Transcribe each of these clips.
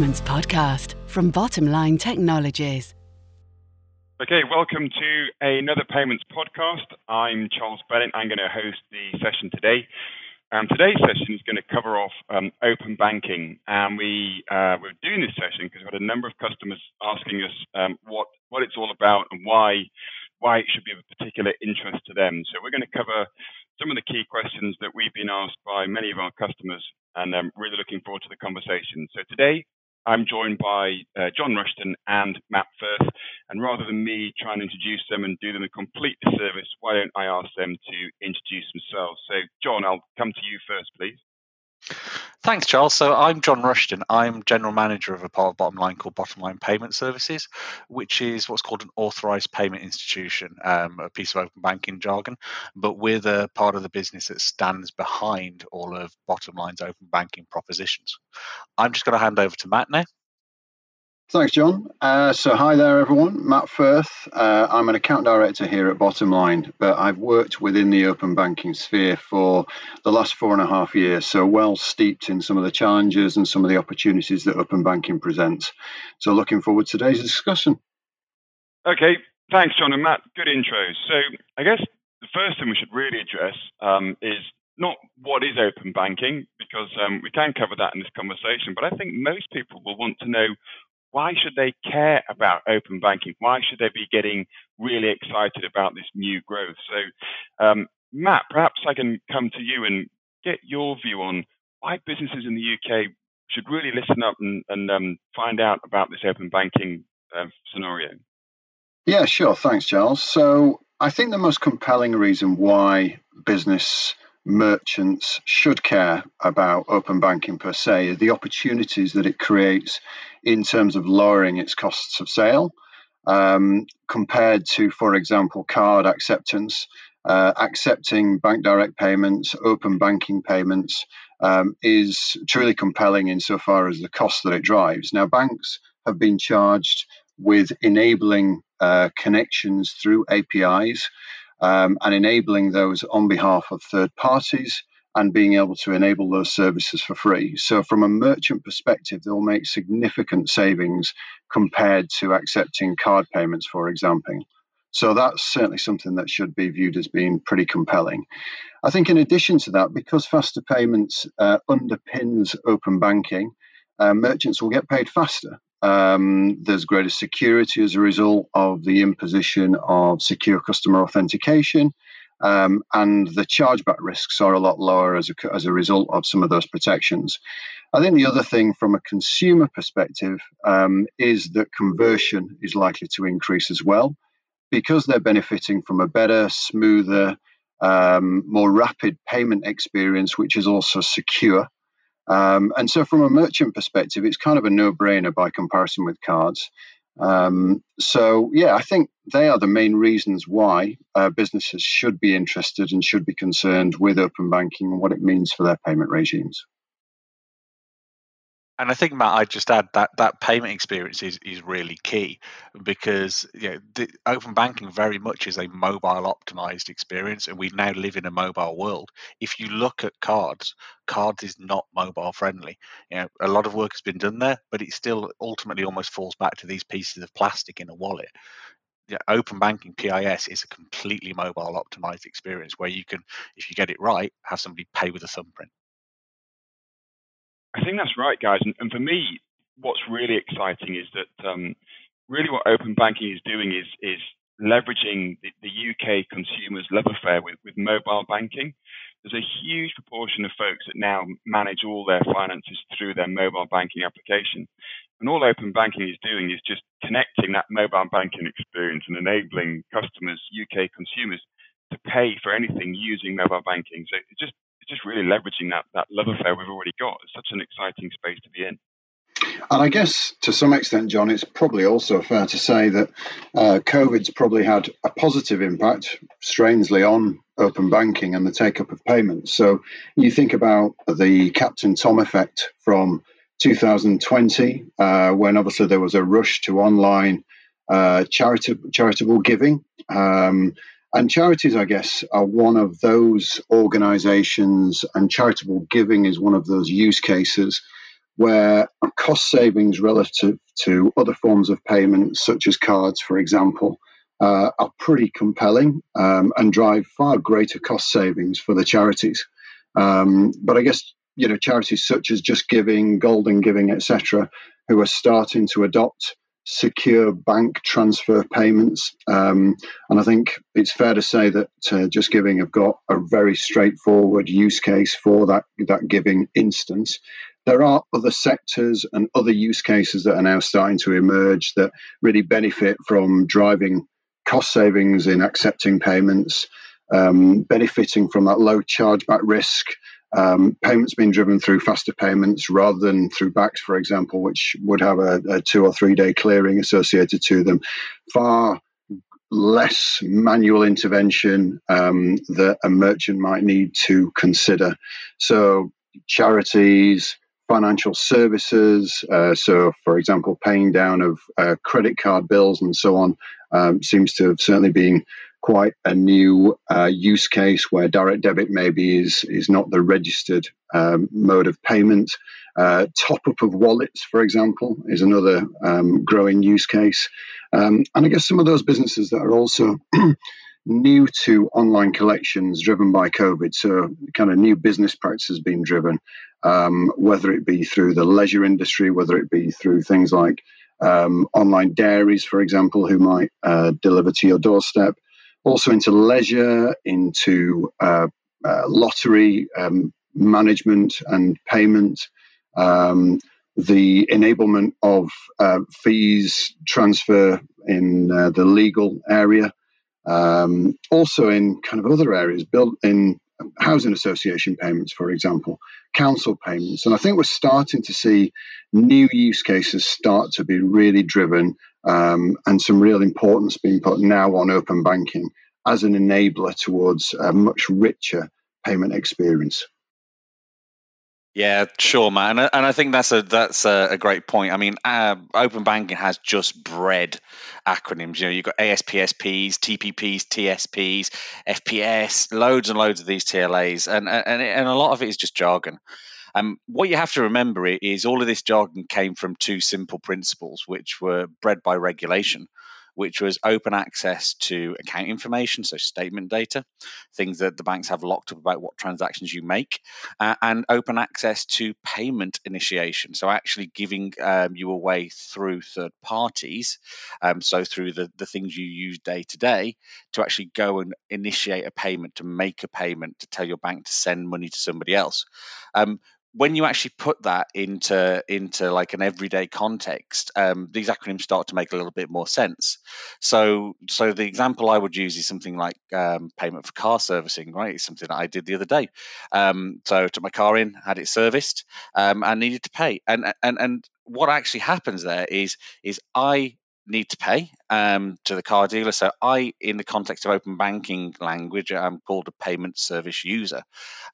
Payments Podcast from Bottomline Technologies. Okay, welcome to another Payments Podcast. I'm Charles Bennett. I'm going to host the session today. Um, today's session is going to cover off um, open banking, and we uh, we're doing this session because we've had a number of customers asking us um, what what it's all about and why why it should be of particular interest to them. So we're going to cover some of the key questions that we've been asked by many of our customers, and I'm really looking forward to the conversation. So today, I'm joined by uh, John Rushton and Matt Firth, and rather than me try and introduce them and do them a complete disservice, why don't I ask them to introduce themselves? So, John, I'll come to you first, please. Thanks, Charles. So I'm John Rushton. I'm general manager of a part of Bottomline called Bottomline Payment Services, which is what's called an authorized payment institution, um, a piece of open banking jargon. But we're the part of the business that stands behind all of Bottomline's open banking propositions. I'm just going to hand over to Matt now. Thanks, John. Uh, so, hi there, everyone. Matt Firth. Uh, I'm an account director here at Bottomline, but I've worked within the open banking sphere for the last four and a half years, so well steeped in some of the challenges and some of the opportunities that open banking presents. So, looking forward to today's discussion. Okay, thanks, John and Matt. Good intros. So, I guess the first thing we should really address um, is not what is open banking, because um, we can cover that in this conversation, but I think most people will want to know why should they care about open banking? Why should they be getting really excited about this new growth? So, um, Matt, perhaps I can come to you and get your view on why businesses in the UK should really listen up and, and um, find out about this open banking uh, scenario. Yeah, sure. Thanks, Charles. So, I think the most compelling reason why business merchants should care about open banking per se the opportunities that it creates in terms of lowering its costs of sale um, compared to, for example, card acceptance. Uh, accepting bank direct payments, open banking payments um, is truly compelling insofar as the cost that it drives. Now, banks have been charged with enabling uh, connections through APIs um, and enabling those on behalf of third parties and being able to enable those services for free. So, from a merchant perspective, they'll make significant savings compared to accepting card payments, for example. So, that's certainly something that should be viewed as being pretty compelling. I think, in addition to that, because faster payments uh, underpins open banking, uh, merchants will get paid faster. Um, there's greater security as a result of the imposition of secure customer authentication. Um, and the chargeback risks are a lot lower as a, as a result of some of those protections. I think the other thing from a consumer perspective um, is that conversion is likely to increase as well because they're benefiting from a better, smoother, um, more rapid payment experience, which is also secure. Um, and so, from a merchant perspective, it's kind of a no brainer by comparison with cards. Um, so, yeah, I think they are the main reasons why uh, businesses should be interested and should be concerned with open banking and what it means for their payment regimes. And I think Matt, I'd just add that that payment experience is, is really key because you know, the open banking very much is a mobile optimized experience, and we now live in a mobile world. If you look at cards, cards is not mobile friendly. You know, a lot of work has been done there, but it still ultimately almost falls back to these pieces of plastic in a wallet. Open banking PIS is a completely mobile optimized experience where you can, if you get it right, have somebody pay with a thumbprint. I think that's right, guys. And, and for me, what's really exciting is that um, really what open banking is doing is is leveraging the, the UK consumers' love affair with, with mobile banking. There's a huge proportion of folks that now manage all their finances through their mobile banking application. And all open banking is doing is just connecting that mobile banking experience and enabling customers, UK consumers, to pay for anything using mobile banking. So it just just really leveraging that that love affair we've already got. It's such an exciting space to be in. And I guess to some extent, John, it's probably also fair to say that uh, COVID's probably had a positive impact, strangely, on open banking and the take up of payments. So you think about the Captain Tom effect from 2020, uh, when obviously there was a rush to online uh, charitable, charitable giving. Um, and charities, I guess, are one of those organizations, and charitable giving is one of those use cases where cost savings relative to other forms of payment, such as cards, for example, uh, are pretty compelling um, and drive far greater cost savings for the charities. Um, but I guess you know charities such as Just Giving, Golden Giving, etc., who are starting to adopt secure bank transfer payments. Um, and I think it's fair to say that uh, Just Giving have got a very straightforward use case for that that giving instance. There are other sectors and other use cases that are now starting to emerge that really benefit from driving cost savings in accepting payments, um, benefiting from that low chargeback risk, um, payments being driven through faster payments rather than through BACS, for example, which would have a, a two or three day clearing associated to them. Far less manual intervention um, that a merchant might need to consider. So, charities, financial services, uh, so for example, paying down of uh, credit card bills and so on, um, seems to have certainly been quite a new uh, use case where direct debit maybe is is not the registered um, mode of payment. Uh, top up of wallets, for example, is another um, growing use case. Um, and I guess some of those businesses that are also new to online collections driven by COVID, so kind of new business practices being driven, um, whether it be through the leisure industry, whether it be through things like um, online dairies, for example, who might uh, deliver to your doorstep, also into leisure, into uh, uh, lottery um, management and payment, um, the enablement of uh, fees transfer in uh, the legal area, um, also in kind of other areas, built in housing association payments, for example, council payments. And I think we're starting to see new use cases start to be really driven um, and some real importance being put now on open banking as an enabler towards a much richer payment experience. Yeah, sure, man, and I think that's a that's a, great point. I mean, uh, open banking has just bred acronyms. You know, you've got ASPSPs, TPPs, TSPs, FPS, loads and loads of these TLAs, and and and a lot of it is just jargon. Um, what you have to remember is all of this jargon came from two simple principles, which were bred by regulation which was open access to account information, so statement data, things that the banks have locked up about what transactions you make, uh, and open access to payment initiation, so actually giving um, you away through third parties, um, so through the, the things you use day to day, to actually go and initiate a payment, to make a payment, to tell your bank to send money to somebody else. Um, when you actually put that into into like an everyday context, um, these acronyms start to make a little bit more sense. So, so the example I would use is something like um, payment for car servicing. Right, it's something that I did the other day. Um, so, I took my car in, had it serviced, um, and needed to pay. And and and what actually happens there is is I need to pay um, to the car dealer. So I, in the context of open banking language, I'm called a payment service user.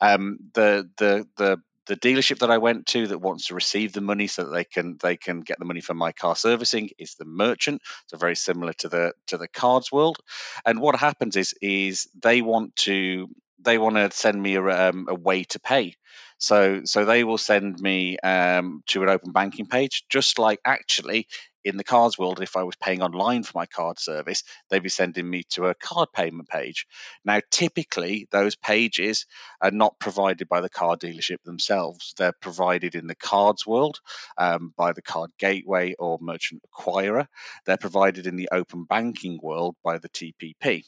Um, the the the the dealership that I went to that wants to receive the money so that they can they can get the money for my car servicing is the merchant. So very similar to the to the cards world. And what happens is is they want to they want to send me a, um, a way to pay. So so they will send me um, to an open banking page, just like actually in the cards world, if I was paying online for my card service, they'd be sending me to a card payment page. Now, typically, those pages are not provided by the car dealership themselves. They're provided in the cards world um, by the card gateway or merchant acquirer. They're provided in the open banking world by the TPP.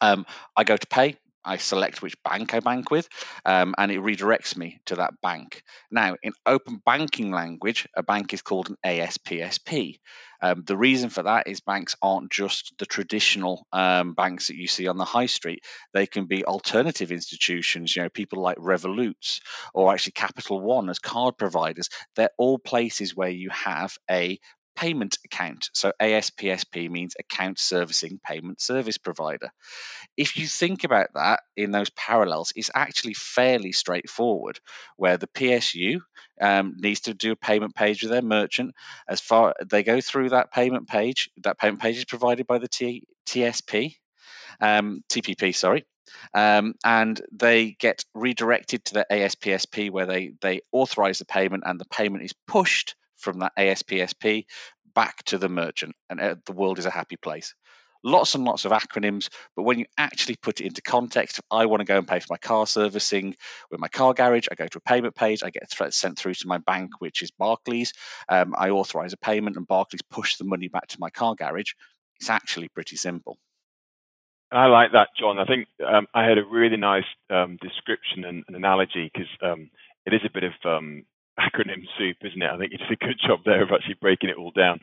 Um, I go to pay, I select which bank I bank with, um, and it redirects me to that bank. Now, in open banking language, a bank is called an ASPSP. Um, the reason for that is banks aren't just the traditional um, banks that you see on the high street. They can be alternative institutions, you know, people like Revolut or actually Capital One as card providers. They're all places where you have a payment account. So ASPSP means account servicing payment service provider. If you think about that in those parallels, it's actually fairly straightforward. Where the PSU um, needs to do a payment page with their merchant, as far they go through that payment page, that payment page is provided by the T, TSP, um, TPP, sorry um, and they get redirected to the ASPSP where they they authorize the payment and the payment is pushed from that ASPSP back to the merchant, and uh, the world is a happy place. Lots and lots of acronyms, but when you actually put it into context, I want to go and pay for my car servicing with my car garage. I go to a payment page, I get th- sent through to my bank, which is Barclays. Um, I authorize a payment, and Barclays push the money back to my car garage. It's actually pretty simple. I like that, John. I think um, I had a really nice um, description and, and analogy because um, it is a bit of um, acronym soup, isn't it? I think you did a good job there of actually breaking it all down.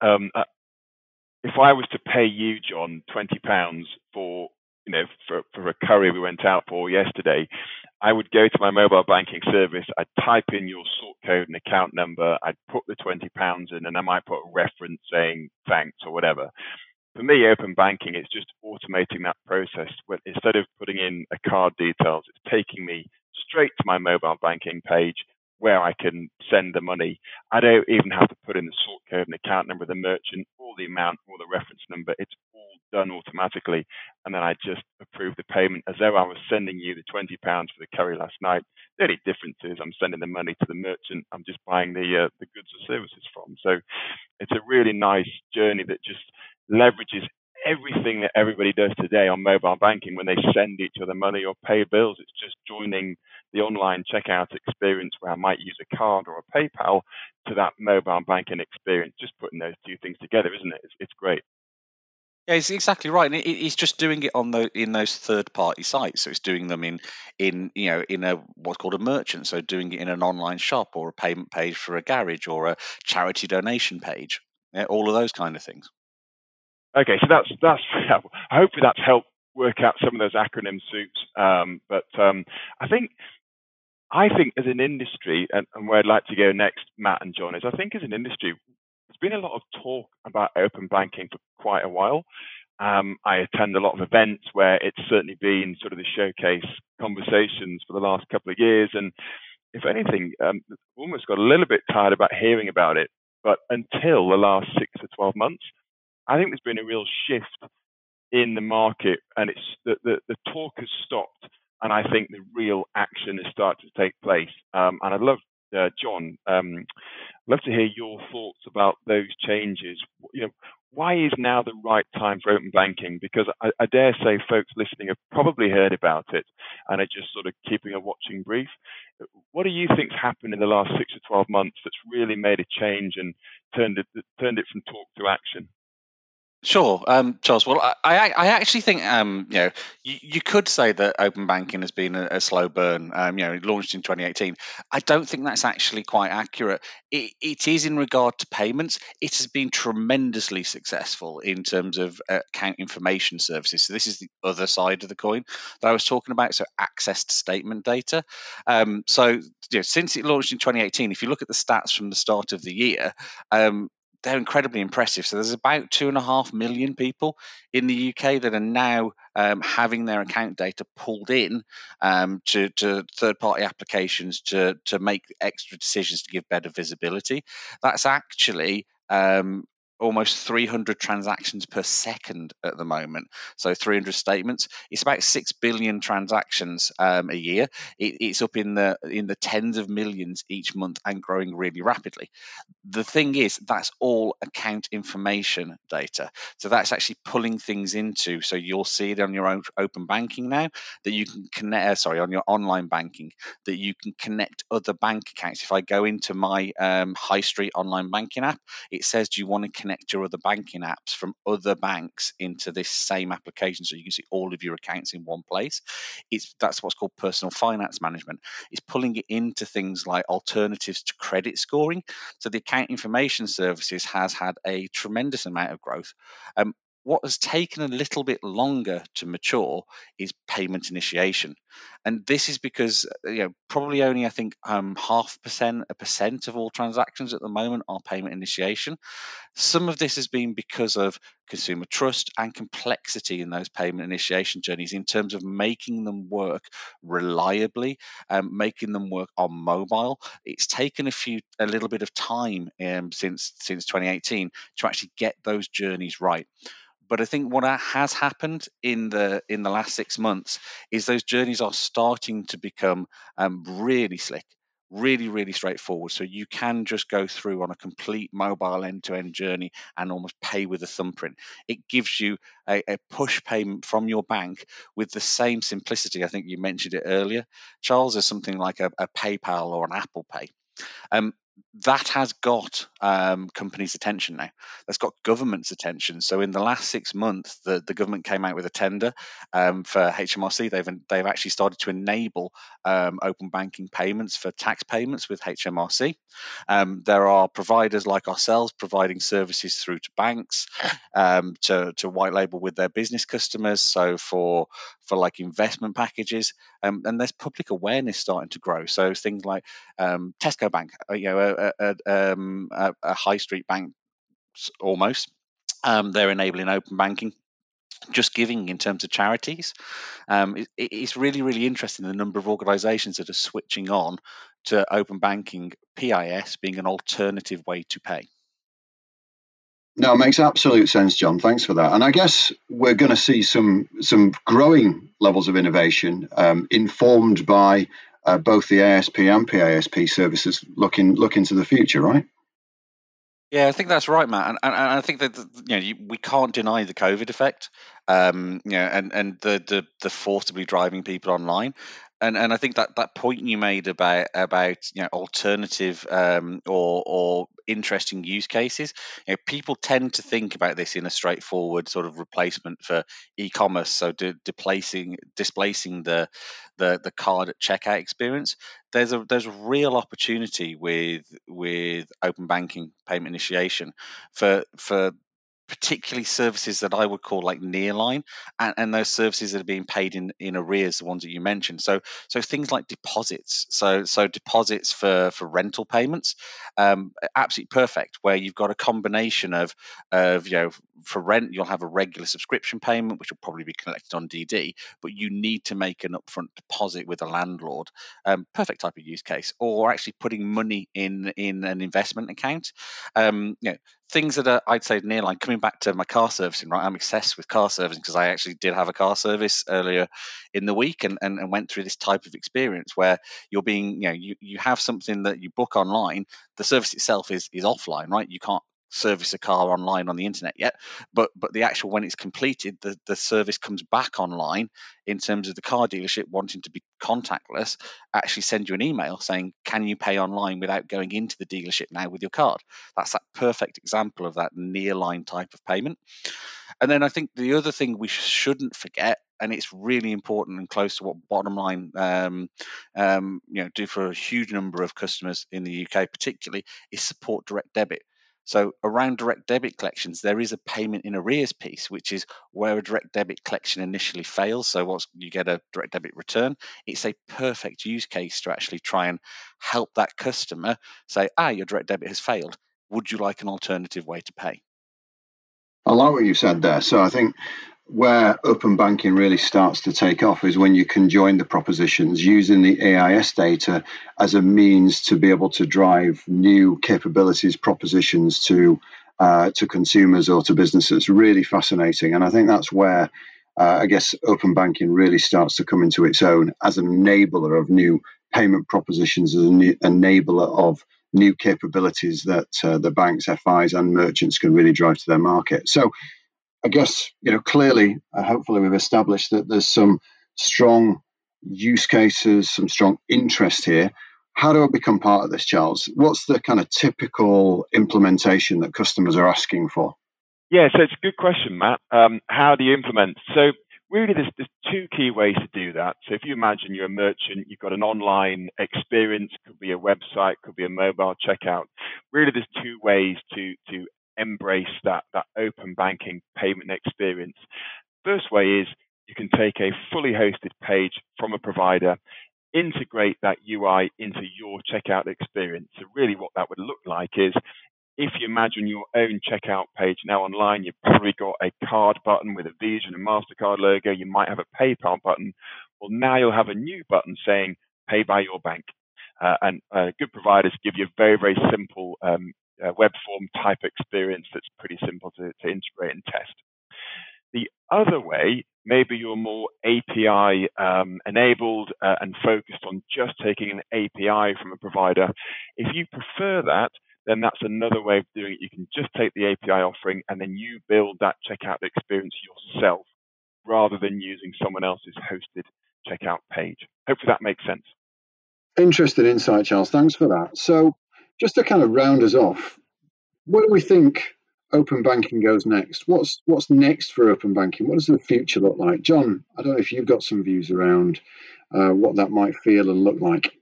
Um, uh, if I was to pay you, John, twenty pounds for you know for, for a curry we went out for yesterday, I would go to my mobile banking service. I'd type in your sort code and account number. I'd put the twenty pounds in, and I might put a reference saying thanks or whatever. For me, open banking is just automating that process. Instead of putting in a card details, it's taking me straight to my mobile banking page where I can send the money. I don't even have to put in the sort code and account number of the merchant or the amount or the reference number. It's all done automatically. And then I just approve the payment as though I was sending you the £20 for the curry last night. The only difference is I'm sending the money to the merchant. I'm just buying the, uh, the goods or services from. So it's a really nice journey that just leverages everything that everybody does today on mobile banking when they send each other money or pay bills. It's just joining the online checkout experience where I might use a card or a PayPal to that mobile banking experience. Just putting those two things together, isn't it? It's, it's great. Yeah, it's exactly right. And it, it's just doing it on the in those third party sites. So it's doing them in in you know in a what's called a merchant. So doing it in an online shop or a payment page for a garage or a charity donation page. Yeah, all of those kind of things. Okay, so that's that's hopefully that's helped work out some of those acronym soups. Um, but um, I think I think as an industry, and, and, where I'd like to go next, Matt and John, is I think as an industry, there's been a lot of talk about open banking for quite a while. Um, I attend a lot of events where it's certainly been sort of the showcase conversations for the last couple of years, and if anything, um, almost got a little bit tired about hearing about it. But until the last six to twelve months, I think there's been a real shift in the market, and it's the, the, the talk has stopped, and I think the real action has started to take place. Um, and I'd love, uh, John, um, love to hear your thoughts about those changes. You know, why is now the right time for open banking? Because I, I, dare say folks listening have probably heard about it and are just sort of keeping a watching brief. What do you think's happened in the last six to twelve months that's really made a change and turned it turned it from talk to action? Sure, um, Charles. Well, I, I, actually think um, you know you, you could say that open banking has been a, a slow burn. Um, you know, it launched in 2018. I don't think that's actually quite accurate. It, it is in regard to payments. It has been tremendously successful in terms of uh, account information services. So this is the other side of the coin that I was talking about. So access to statement data. Um, so you know, since it launched in 2018, if you look at the stats from the start of the year, um, they're incredibly impressive. So there's about two and a half million people in the UK that are now um, having their account data pulled in um, to, to third-party applications to to make extra decisions to give better visibility. That's actually um, almost 300 transactions per second at the moment. So 300 statements. It's about six billion transactions um, a year. It, it's up in the in the tens of millions each month and growing really rapidly. The thing is, that's all account information data. So that's actually pulling things into. So you'll see it on your own open banking now that you can connect. Uh, sorry, on your online banking that you can connect other bank accounts. If I go into my um, high street online banking app, it says, "Do you want to connect?" your other banking apps from other banks into this same application so you can see all of your accounts in one place. It's that's what's called personal finance management. It's pulling it into things like alternatives to credit scoring. So the account information services has had a tremendous amount of growth. Um, what has taken a little bit longer to mature is payment initiation, and this is because uh, you know probably only I think um, half percent a percent of all transactions at the moment are payment initiation. Some of this has been because of consumer trust and complexity in those payment initiation journeys in terms of making them work reliably, um, making them work on mobile. It's taken a few a little bit of time um, since since 2018 to actually get those journeys right but I think what has happened in the in the last six months is those journeys are starting to become um, really slick, really really straightforward. So you can just go through on a complete mobile end-to-end journey and almost pay with a thumbprint. It gives you a, a push payment from your bank with the same simplicity. I think you mentioned it earlier, Charles, as something like a, a PayPal or an Apple Pay. Um, that has got um, companies' attention now. That's got government's attention. So in the last six months, the, the government came out with a tender um, for HMRC. They've they've actually started to enable um, open banking payments for tax payments with HMRC. Um, there are providers like ourselves providing services through to banks um, to to white label with their business customers. So for for like investment packages, um, and there's public awareness starting to grow. So things like Tesco Bank, uh, you know a, a, um, a, a high street bank almost. Um, they're enabling open banking just giving in terms of charities. Um, it, it's really, really interesting the number of organisations that are switching on to open banking, PIS being an alternative way to pay. No, it makes absolute sense, John. Thanks for that. And I guess we're going to see some some growing levels of innovation um, informed by uh, both the AISP and PISP services looking look into the future, right? Yeah, I think that's right, Matt, and, and, and I think that you know you, we can't deny the COVID effect, um, you know, and and the the the forcibly driving people online, and and I think that that point you made about about you know alternative um, or or interesting use cases. You know, people tend to think about this in a straightforward sort of replacement for e-commerce, so de- displacing displacing the, the the card at checkout experience. There's a there's a real opportunity with with open banking payment initiation for for particularly services that I would call like nearline, and, and those services that are being paid in in arrears, the ones that you mentioned. So so things like deposits. So so deposits for for rental payments, um, absolutely perfect. Where you've got a combination of of you know for rent you'll have a regular subscription payment which will probably be collected on DD, but you need to make an upfront deposit with a landlord. Um, perfect type of use case, or actually putting money in in an investment account. Um, you know, things that are I'd say near nearline. Coming back to my car servicing, right? I'm obsessed with car servicing because I actually did have a car service earlier in the week and, and, and went through this type of experience where you're being, you know, you, you have something that you book online, the service itself is is offline, right? You can't service a car online on the internet yet but but the actual when it's completed the, the service comes back online in terms of the car dealership wanting to be contactless actually send you an email saying can you pay online without going into the dealership now with your card? That's that perfect example of that nearline type of payment. And then i think the other thing we shouldn't forget and it's really important and close to what Bottomline um, um, you know do for a huge number of customers in the uk particularly is support direct debit so around direct debit collections, there is a payment in arrears piece, which is where a direct debit collection initially fails. So once you get a direct debit return. It's a perfect use case to actually try and help that customer say, ah, your direct debit has failed. Would you like an alternative way to pay? I like what you said there. So I think where open banking really starts to take off is when you can join the propositions using the AIS data as a means to be able to drive new capabilities, propositions to uh, to consumers or to businesses. Really fascinating, and I think that's where uh, I guess open banking really starts to come into its own as an enabler of new payment propositions, as an enabler of new capabilities that uh, the banks, FIs, and merchants can really drive to their market. So I guess you know clearly, uh, hopefully, we've established that there's some strong use cases, some strong interest here. How do I become part of this, Charles? What's the kind of typical implementation that customers are asking for? Yeah, so it's a good question, Matt. Um, how do you implement? So really, there's, there's two key ways to do that. So if you imagine you're a merchant, you've got an online experience, could be a website, could be a mobile checkout. Really, there's two ways to to embrace that, that open banking payment experience. First way is you can take a fully hosted page from a provider, integrate that UI into your checkout experience. So, really, what that would look like is if you imagine your own checkout page now online, you've probably got a card button with a Visa and a MasterCard logo. You might have a PayPal button. Well, now you'll have a new button saying pay by your bank. Uh, and uh, good providers give you a very, very simple um, uh, web form type experience that's pretty simple to, to integrate and test. The other way, maybe you're more API um, enabled uh, and focused on just taking an API from a provider. If you prefer that, then that's another way of doing it. You can just take the API offering and then you build that checkout experience yourself rather than using someone else's hosted checkout page. Hopefully that makes sense. Interesting insight, Charles. Thanks for that. So, just to kind of round us off, where do we think open banking goes next? What's what's next for open banking? What does the future look like? John, I don't know if you've got some views around uh, what that might feel and look like.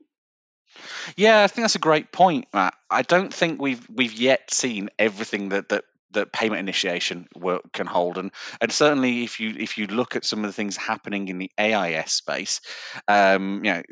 Yeah, I think that's a great point, Matt. I don't think we've we've yet seen everything that that that payment initiation work can hold and and certainly if you if you look at some of the things happening in the AIS space um, you know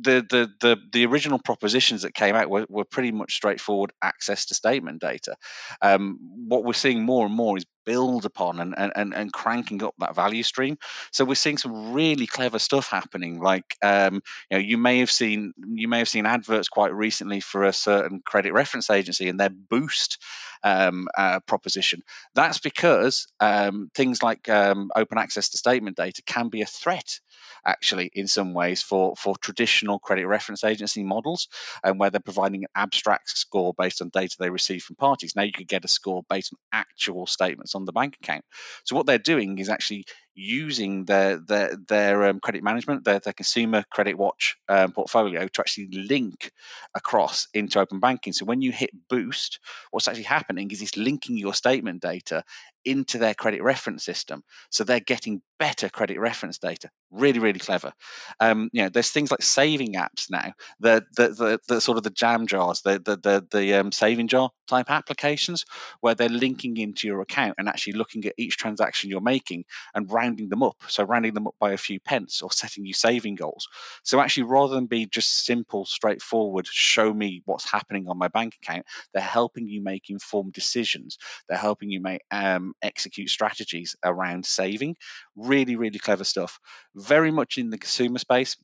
the, the the the original propositions that came out were, were pretty much straightforward access to statement data um, what we're seeing more and more is build upon and, and, and cranking up that value stream. So we're seeing some really clever stuff happening. Like um, you know, you may have seen you may have seen adverts quite recently for a certain credit reference agency and their boost um, uh, proposition. That's because um, things like um, open access to statement data can be a threat actually in some ways for for traditional credit reference agency models and where they're providing an abstract score based on data they receive from parties now you could get a score based on actual statements on the bank account so what they're doing is actually using their their their um, credit management, their, their consumer credit watch um, portfolio to actually link across into open banking. So when you hit boost, what's actually happening is it's linking your statement data into their credit reference system. So they're getting better credit reference data. Really, really clever. Um, you know, there's things like saving apps now, the the, the, the sort of the jam jars, the the the, the um, saving jar type applications where they're linking into your account and actually looking at each transaction you're making and rounding them up. So rounding them up by a few pence or setting you saving goals. So actually, rather than be just simple, straightforward, show me what's happening on my bank account, they're helping you make informed decisions. They're helping you make um, Um, execute strategies around saving. Really, really clever stuff. Very much in the consumer space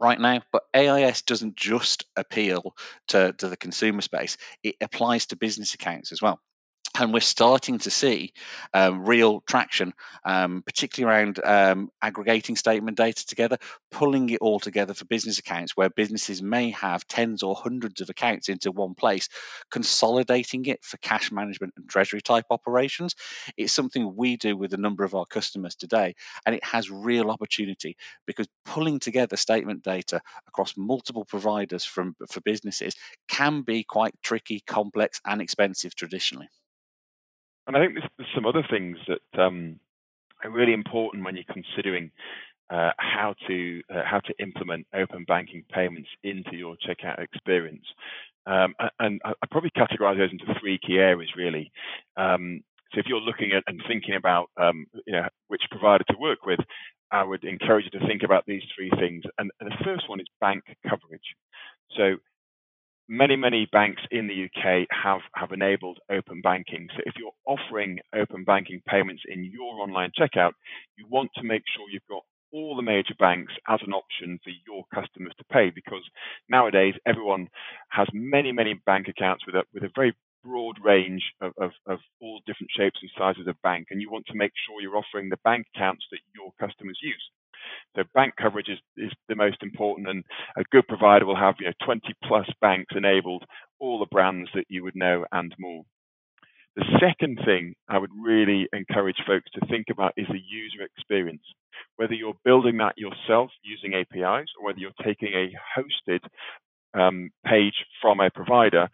right now, but AIS doesn't just appeal to, to the consumer space, it applies to business accounts as well and we're starting to see um, real traction, um, particularly around um, aggregating statement data together, pulling it all together for business accounts where businesses may have tens or hundreds of accounts into one place, consolidating it for cash management and treasury type operations. It's something we do with a number of our customers today, and it has real opportunity because pulling together statement data across multiple providers from for businesses can be quite tricky, complex, and expensive traditionally. And I think there's, some other things that um, are really important when you're considering uh, how to uh, how to implement open banking payments into your checkout experience. Um, and I probably categorize those into three key areas really. Um, so if you're looking at and thinking about um, you know which provider to work with, I would encourage you to think about these three things. And, and the first one is bank coverage. So many, many banks in the UK have, have enabled open banking. So if you're offering open banking payments in your online checkout, you want to make sure you've got all the major banks as an option for your customers to pay because nowadays everyone has many, many bank accounts with a, with a very broad range of, of, of all different shapes and sizes of bank, and you want to make sure you're offering the bank accounts that your customers use. So bank coverage is, is the most important, and a good provider will have you know 20 plus banks enabled, all the brands that you would know and more. The second thing I would really encourage folks to think about is the user experience. Whether you're building that yourself using APIs or whether you're taking a hosted um, page from a provider,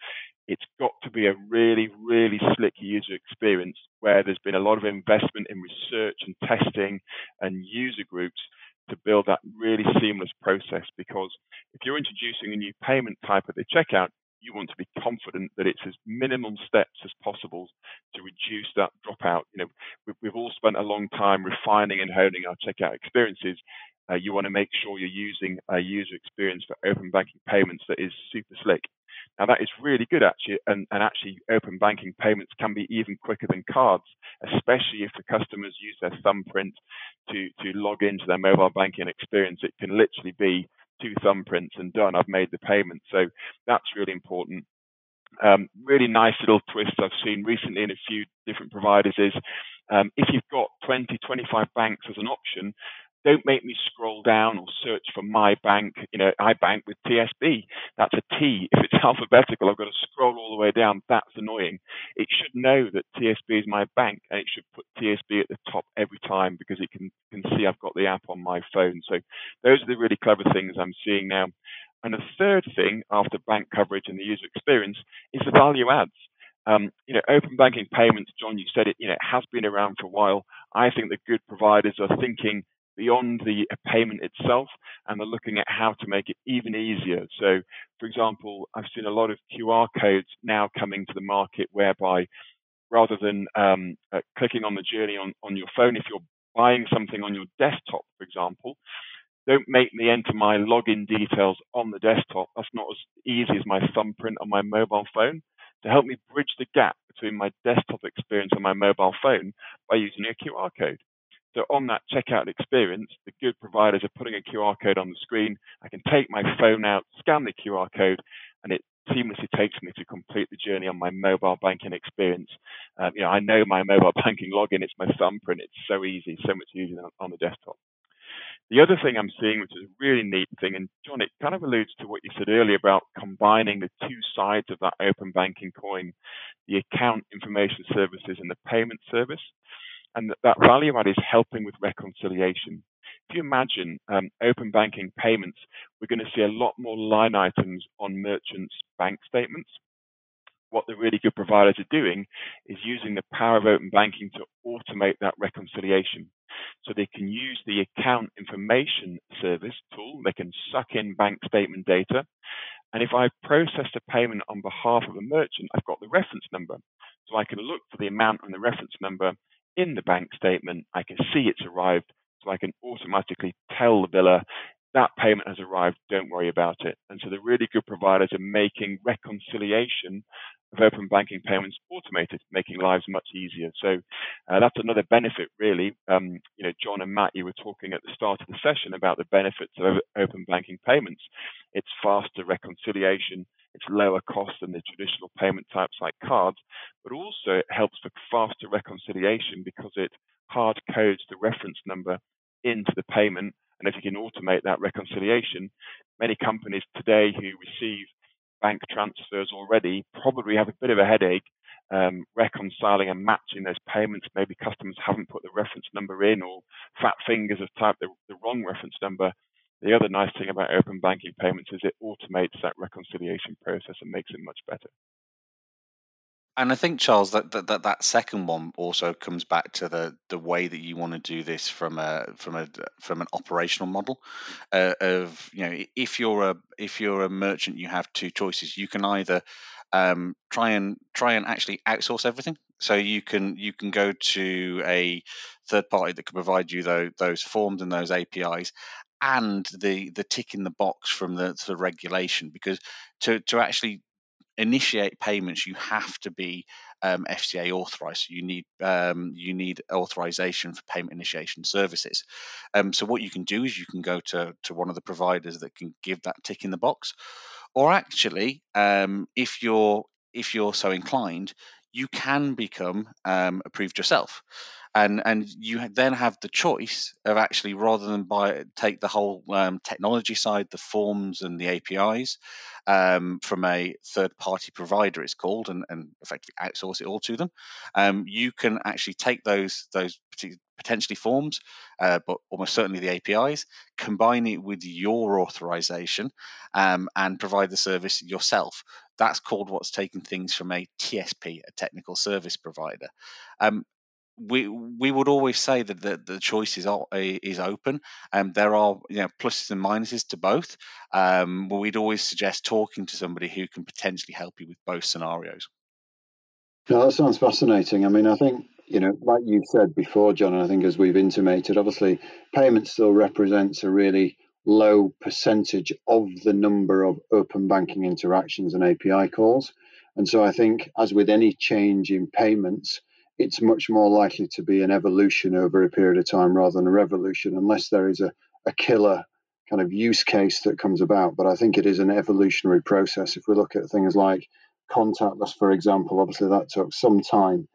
it's got to be a really, really slick user experience where there's been a lot of investment in research and testing and user groups to build that really seamless process because if you're introducing a new payment type at the checkout, you want to be confident that it's as minimum steps as possible to reduce that dropout. You know, we've, all spent a long time refining and honing our checkout experiences. Uh, you want to make sure you're using a user experience for open banking payments that is super slick. Now that is really good actually, and, and actually open banking payments can be even quicker than cards, especially if the customers use their thumbprint to, to log into their mobile banking experience. It can literally be two thumbprints and done. I've made the payment. So that's really important. Um, really nice little twist I've seen recently in a few different providers is Um, if you've got 20, 25 banks as an option, don't make me scroll down or search for my bank. You know, I bank with TSB. That's a T. If it's alphabetical, I've got to scroll all the way down. That's annoying. It should know that TSB is my bank and it should put TSB at the top every time because it can, can see I've got the app on my phone. So those are the really clever things I'm seeing now. And the third thing after bank coverage and the user experience is the value adds. Um, you know, open banking payments, John, you said it, you know, it has been around for a while. I think the good providers are thinking beyond the payment itself and they're looking at how to make it even easier. So, for example, I've seen a lot of QR codes now coming to the market whereby rather than um, uh, clicking on the journey on, on your phone, if you're buying something on your desktop, for example, don't make me enter my login details on the desktop. That's not as easy as my thumbprint on my mobile phone. To help me bridge the gap between my desktop experience and my mobile phone by using a QR code. So on that checkout experience, the good providers are putting a QR code on the screen. I can take my phone out, scan the QR code, and it seamlessly takes me to complete the journey on my mobile banking experience. Um, you know, I know my mobile banking login; it's my thumbprint. It's so easy, so much easier than on the desktop. The other thing I'm seeing, which is a really neat thing, and John, it kind of alludes to what you said earlier about combining the two sides of that open banking coin, the account information services and the payment service and that, value add is helping with reconciliation. If you imagine um, open banking payments, we're going to see a lot more line items on merchants' bank statements. What the really good providers are doing is using the power of open banking to automate that reconciliation. So they can use the account information service tool, they can suck in bank statement data. And if I process a payment on behalf of a merchant, I've got the reference number. So I can look for the amount and the reference number in the bank statement. I can see it's arrived, so I can automatically tell the biller that payment has arrived, don't worry about it. And so the really good providers are making reconciliation of open banking payments automated, making lives much easier. So uh, that's another benefit, really. Um, you know, John and Matt, you were talking at the start of the session about the benefits of open banking payments. It's faster reconciliation, it's lower cost than the traditional payment types like cards, but also it helps for faster reconciliation because it hard codes the reference number into the payment. And if you can automate that reconciliation, many companies today who receive bank transfers already probably have a bit of a headache um, reconciling and matching those payments. Maybe customers haven't put the reference number in, or fat fingers have typed the, the wrong reference number. The other nice thing about open banking payments is it automates that reconciliation process and makes it much better. And I think Charles that, that that that second one also comes back to the the way that you want to do this from a from a from an operational model uh, of you know if you're a if you're a merchant you have two choices you can either um, try and try and actually outsource everything so you can you can go to a third party that can provide you those, those forms and those APIs and the the tick in the box from the, the regulation because to to actually initiate payments you have to be um, FCA authorized. You need um, you need authorization for payment initiation services. Um, so what you can do is you can go to to one of the providers that can give that tick in the box, or actually, um, if you're if you're so inclined, you can become um, approved yourself and and you then have the choice of actually rather than buy take the whole um, technology side, the forms and the APIs um, from a third party provider, it's called, and, and effectively outsource it all to them. Um, you can actually take those those potentially forms, uh, but almost certainly the APIs, combine it with your authorization, um, and provide the service yourself. That's called what's taking things from a TSP, a technical service provider. Um, we we would always say that the, the choice is is open and there are you know pluses and minuses to both um, but we'd always suggest talking to somebody who can potentially help you with both scenarios no that sounds fascinating i mean i think you know like you've said before john and i think as we've intimated obviously payment still represents a really low percentage of the number of open banking interactions and api calls and so i think as with any change in payments it's much more likely to be an evolution over a period of time rather than a revolution, unless there is a, a killer kind of use case that comes about. But I think it is an evolutionary process. If we look at things like contactless, for example, obviously that took some time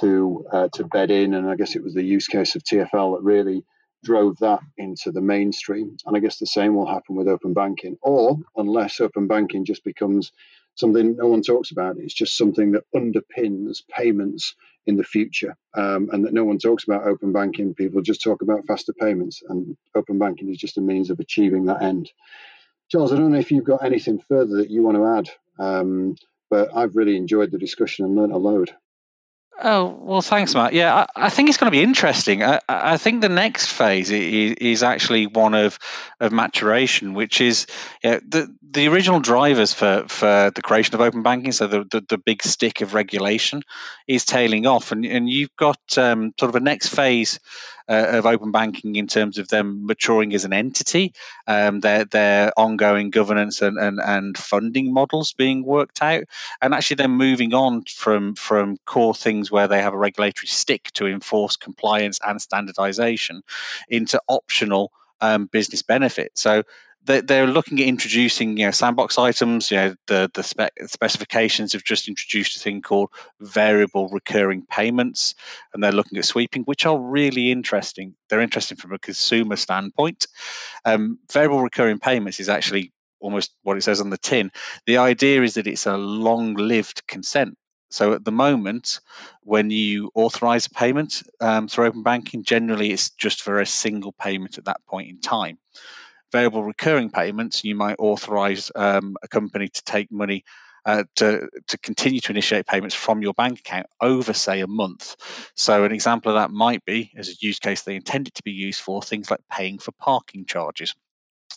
to uh, to bed in, and I guess it was the use case of TFL that really drove that into the mainstream. And I guess the same will happen with open banking, or unless open banking just becomes something no one talks about, it's just something that underpins payments in the future, um, and that no one talks about open banking. People just talk about faster payments, and open banking is just a means of achieving that end. Charles, I don't know if you've got anything further that you want to add, um, but I've really enjoyed the discussion and learned a load. Oh well, thanks, Matt. Yeah, I, I think it's going to be interesting. I, I think the next phase is, is, actually one of of maturation, which is you know, the the original drivers for for the creation of open banking. So the the, the big stick of regulation is tailing off, and and you've got um, sort of a next phase uh, of open banking in terms of them maturing as an entity, um, their their ongoing governance and, and, and funding models being worked out, and actually then moving on from from core things where they have a regulatory stick to enforce compliance and standardization into optional um, business benefits. So they're looking at introducing you know sandbox items you know the the spec specifications have just introduced a thing called variable recurring payments and they're looking at sweeping which are really interesting. They're interesting from a consumer standpoint. Um, variable recurring payments is actually almost what it says on the tin. The idea is that it's a long lived consent so at the moment, when you authorize a payment um, through open banking, generally it's just for a single payment at that point in time variable recurring payments, you might authorize um, a company to take money uh, to, to continue to initiate payments from your bank account over, say, a month. So, an example of that might be, as a use case they intend it to be used for, things like paying for parking charges.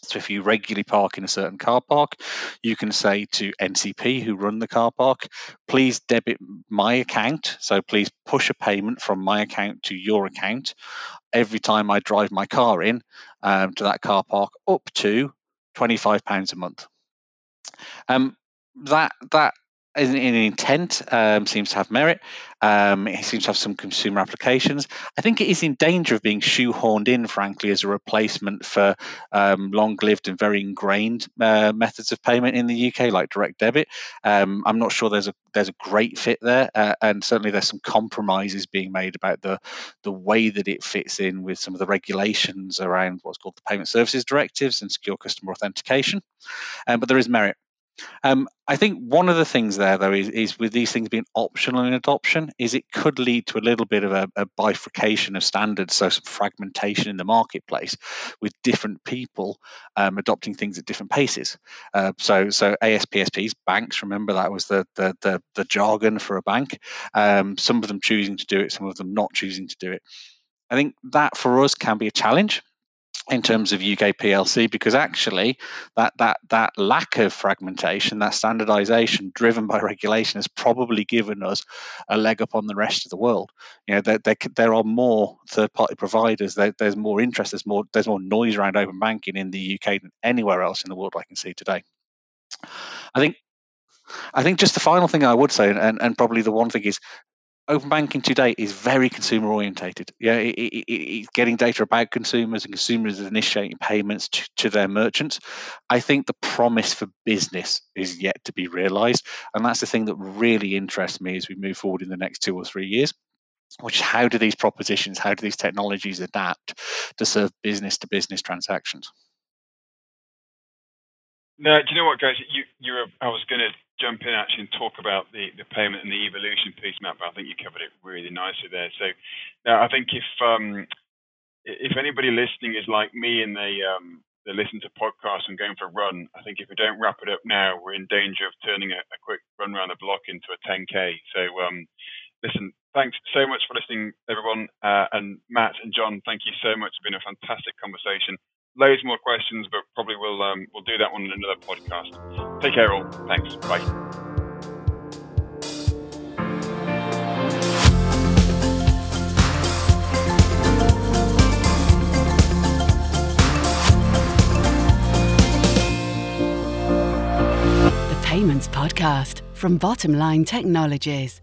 So, if you regularly park in a certain car park, you can say to NCP, who run the car park, please debit my account. So, please push a payment from my account to your account every time I drive my car in um, to that car park up to £25 a month. Um, that that in, in intent um, seems to have merit. Um, it seems to have some consumer applications. I think it is in danger of being shoehorned in, frankly, as a replacement for um, long-lived and very ingrained uh, methods of payment in the UK, like direct debit. Um, I'm not sure there's a there's a great fit there, uh, and certainly there's some compromises being made about the the way that it fits in with some of the regulations around what's called the Payment Services Directives and secure customer authentication. Um, but there is merit. Um, I think one of the things there, though, is, is with these things being optional in adoption, is it could lead to a little bit of a, a bifurcation of standards, so some fragmentation in the marketplace with different people um, adopting things at different paces. Uh, so, so ASPSPs, banks, remember that was the the, the, the jargon for a bank. Um, some of them choosing to do it, some of them not choosing to do it. I think that for us can be a challenge in terms of UK PLC because actually that that that lack of fragmentation, that standardization driven by regulation has probably given us a leg up on the rest of the world. You know, there, there, there are more third-party providers. There, there's more interest. There's more there's more noise around open banking in the UK than anywhere else in the world I can see today. I think I think just the final thing I would say, and, and probably the one thing is open banking today is very consumer orientated. Yeah, it, it, it's getting data about consumers and consumers initiating payments to, to, their merchants. I think the promise for business is yet to be realized. And that's the thing that really interests me as we move forward in the next two or three years. Which is how do these propositions, how do these technologies adapt to serve business to business transactions? No, do you know what, guys? You, you were, I was going to jump in actually and talk about the, the payment and the evolution piece, Matt, but I think you covered it really nicely there. So now I think if um, if anybody listening is like me and they um, they listen to podcasts and going for a run, I think if we don't wrap it up now, we're in danger of turning a, a quick run around the block into a 10k. So um, listen, thanks so much for listening, everyone, uh, and Matt and John, thank you so much. It's been a fantastic conversation loads more questions, but probably we'll um, we'll do that one in another podcast. Take care, all. Thanks. Bye. The Payments Podcast from Bottomline Technologies.